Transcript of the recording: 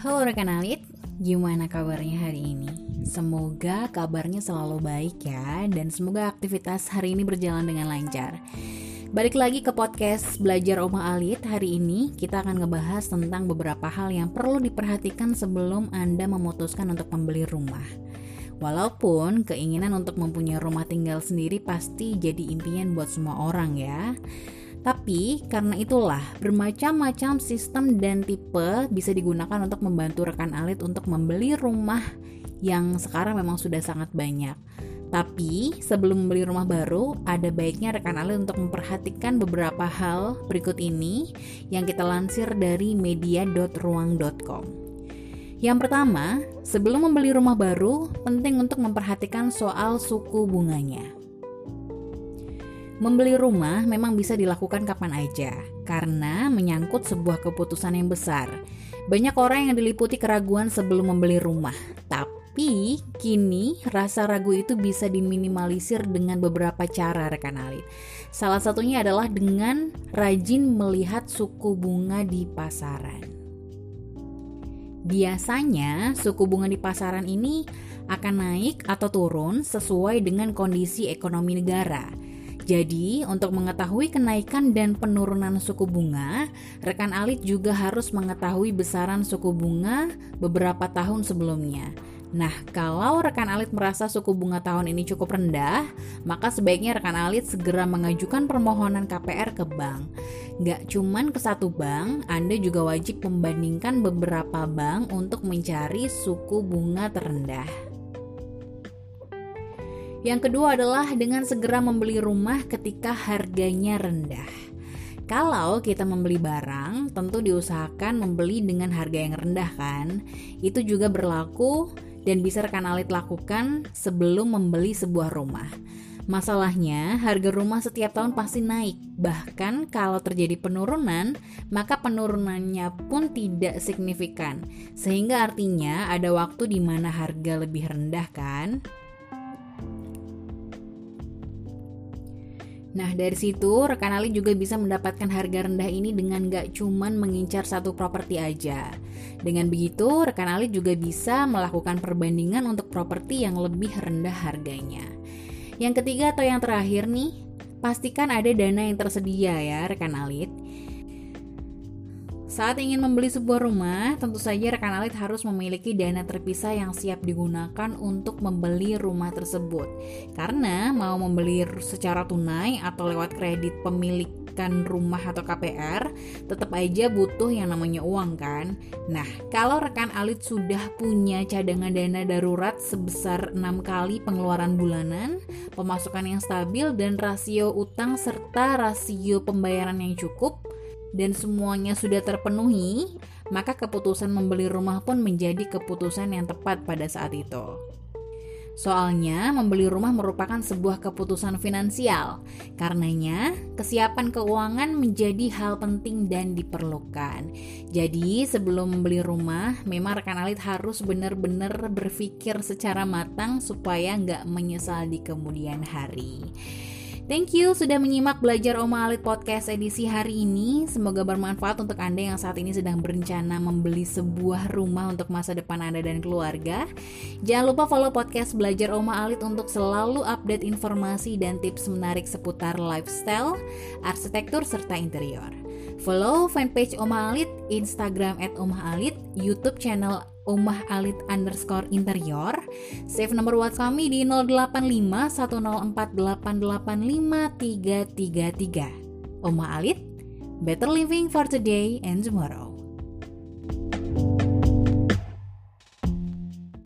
Halo rekan Alit, gimana kabarnya hari ini? Semoga kabarnya selalu baik ya Dan semoga aktivitas hari ini berjalan dengan lancar. Balik lagi ke podcast Belajar Oma Alit. Hari ini kita akan ngebahas tentang beberapa hal yang perlu diperhatikan sebelum Anda memutuskan untuk membeli rumah. Walaupun keinginan untuk mempunyai rumah tinggal sendiri pasti jadi impian buat semua orang ya tapi karena itulah bermacam-macam sistem dan tipe bisa digunakan untuk membantu rekan alit untuk membeli rumah yang sekarang memang sudah sangat banyak. Tapi sebelum membeli rumah baru, ada baiknya rekan alit untuk memperhatikan beberapa hal berikut ini yang kita lansir dari media.ruang.com. Yang pertama, sebelum membeli rumah baru, penting untuk memperhatikan soal suku bunganya. Membeli rumah memang bisa dilakukan kapan aja, karena menyangkut sebuah keputusan yang besar. Banyak orang yang diliputi keraguan sebelum membeli rumah, tapi kini rasa ragu itu bisa diminimalisir dengan beberapa cara rekan alit. Salah satunya adalah dengan rajin melihat suku bunga di pasaran. Biasanya suku bunga di pasaran ini akan naik atau turun sesuai dengan kondisi ekonomi negara. Jadi, untuk mengetahui kenaikan dan penurunan suku bunga, rekan alit juga harus mengetahui besaran suku bunga beberapa tahun sebelumnya. Nah, kalau rekan alit merasa suku bunga tahun ini cukup rendah, maka sebaiknya rekan alit segera mengajukan permohonan KPR ke bank. Gak cuman ke satu bank, Anda juga wajib membandingkan beberapa bank untuk mencari suku bunga terendah. Yang kedua adalah dengan segera membeli rumah ketika harganya rendah. Kalau kita membeli barang, tentu diusahakan membeli dengan harga yang rendah kan. Itu juga berlaku dan bisa rekan alit lakukan sebelum membeli sebuah rumah. Masalahnya, harga rumah setiap tahun pasti naik. Bahkan kalau terjadi penurunan, maka penurunannya pun tidak signifikan. Sehingga artinya ada waktu di mana harga lebih rendah kan? Nah dari situ rekan Ali juga bisa mendapatkan harga rendah ini dengan gak cuman mengincar satu properti aja. Dengan begitu rekan Ali juga bisa melakukan perbandingan untuk properti yang lebih rendah harganya. Yang ketiga atau yang terakhir nih, pastikan ada dana yang tersedia ya rekan alit. Saat ingin membeli sebuah rumah, tentu saja rekan alit harus memiliki dana terpisah yang siap digunakan untuk membeli rumah tersebut. Karena mau membeli secara tunai atau lewat kredit pemilikan rumah atau KPR, tetap aja butuh yang namanya uang kan. Nah, kalau rekan alit sudah punya cadangan dana darurat sebesar 6 kali pengeluaran bulanan, pemasukan yang stabil dan rasio utang serta rasio pembayaran yang cukup, dan semuanya sudah terpenuhi, maka keputusan membeli rumah pun menjadi keputusan yang tepat pada saat itu. Soalnya, membeli rumah merupakan sebuah keputusan finansial. Karenanya, kesiapan keuangan menjadi hal penting dan diperlukan. Jadi, sebelum membeli rumah, memang rekan alit harus benar-benar berpikir secara matang supaya nggak menyesal di kemudian hari. Thank you sudah menyimak belajar Oma Alit Podcast edisi hari ini. Semoga bermanfaat untuk Anda yang saat ini sedang berencana membeli sebuah rumah untuk masa depan Anda dan keluarga. Jangan lupa follow podcast Belajar Oma Alit untuk selalu update informasi dan tips menarik seputar lifestyle, arsitektur, serta interior. Follow fanpage Oma Alit, Instagram at Oma Alit, YouTube channel Umah Alit underscore interior. Save nomor WhatsApp kami di 085 104885333. Umah Alit, better living for today and tomorrow.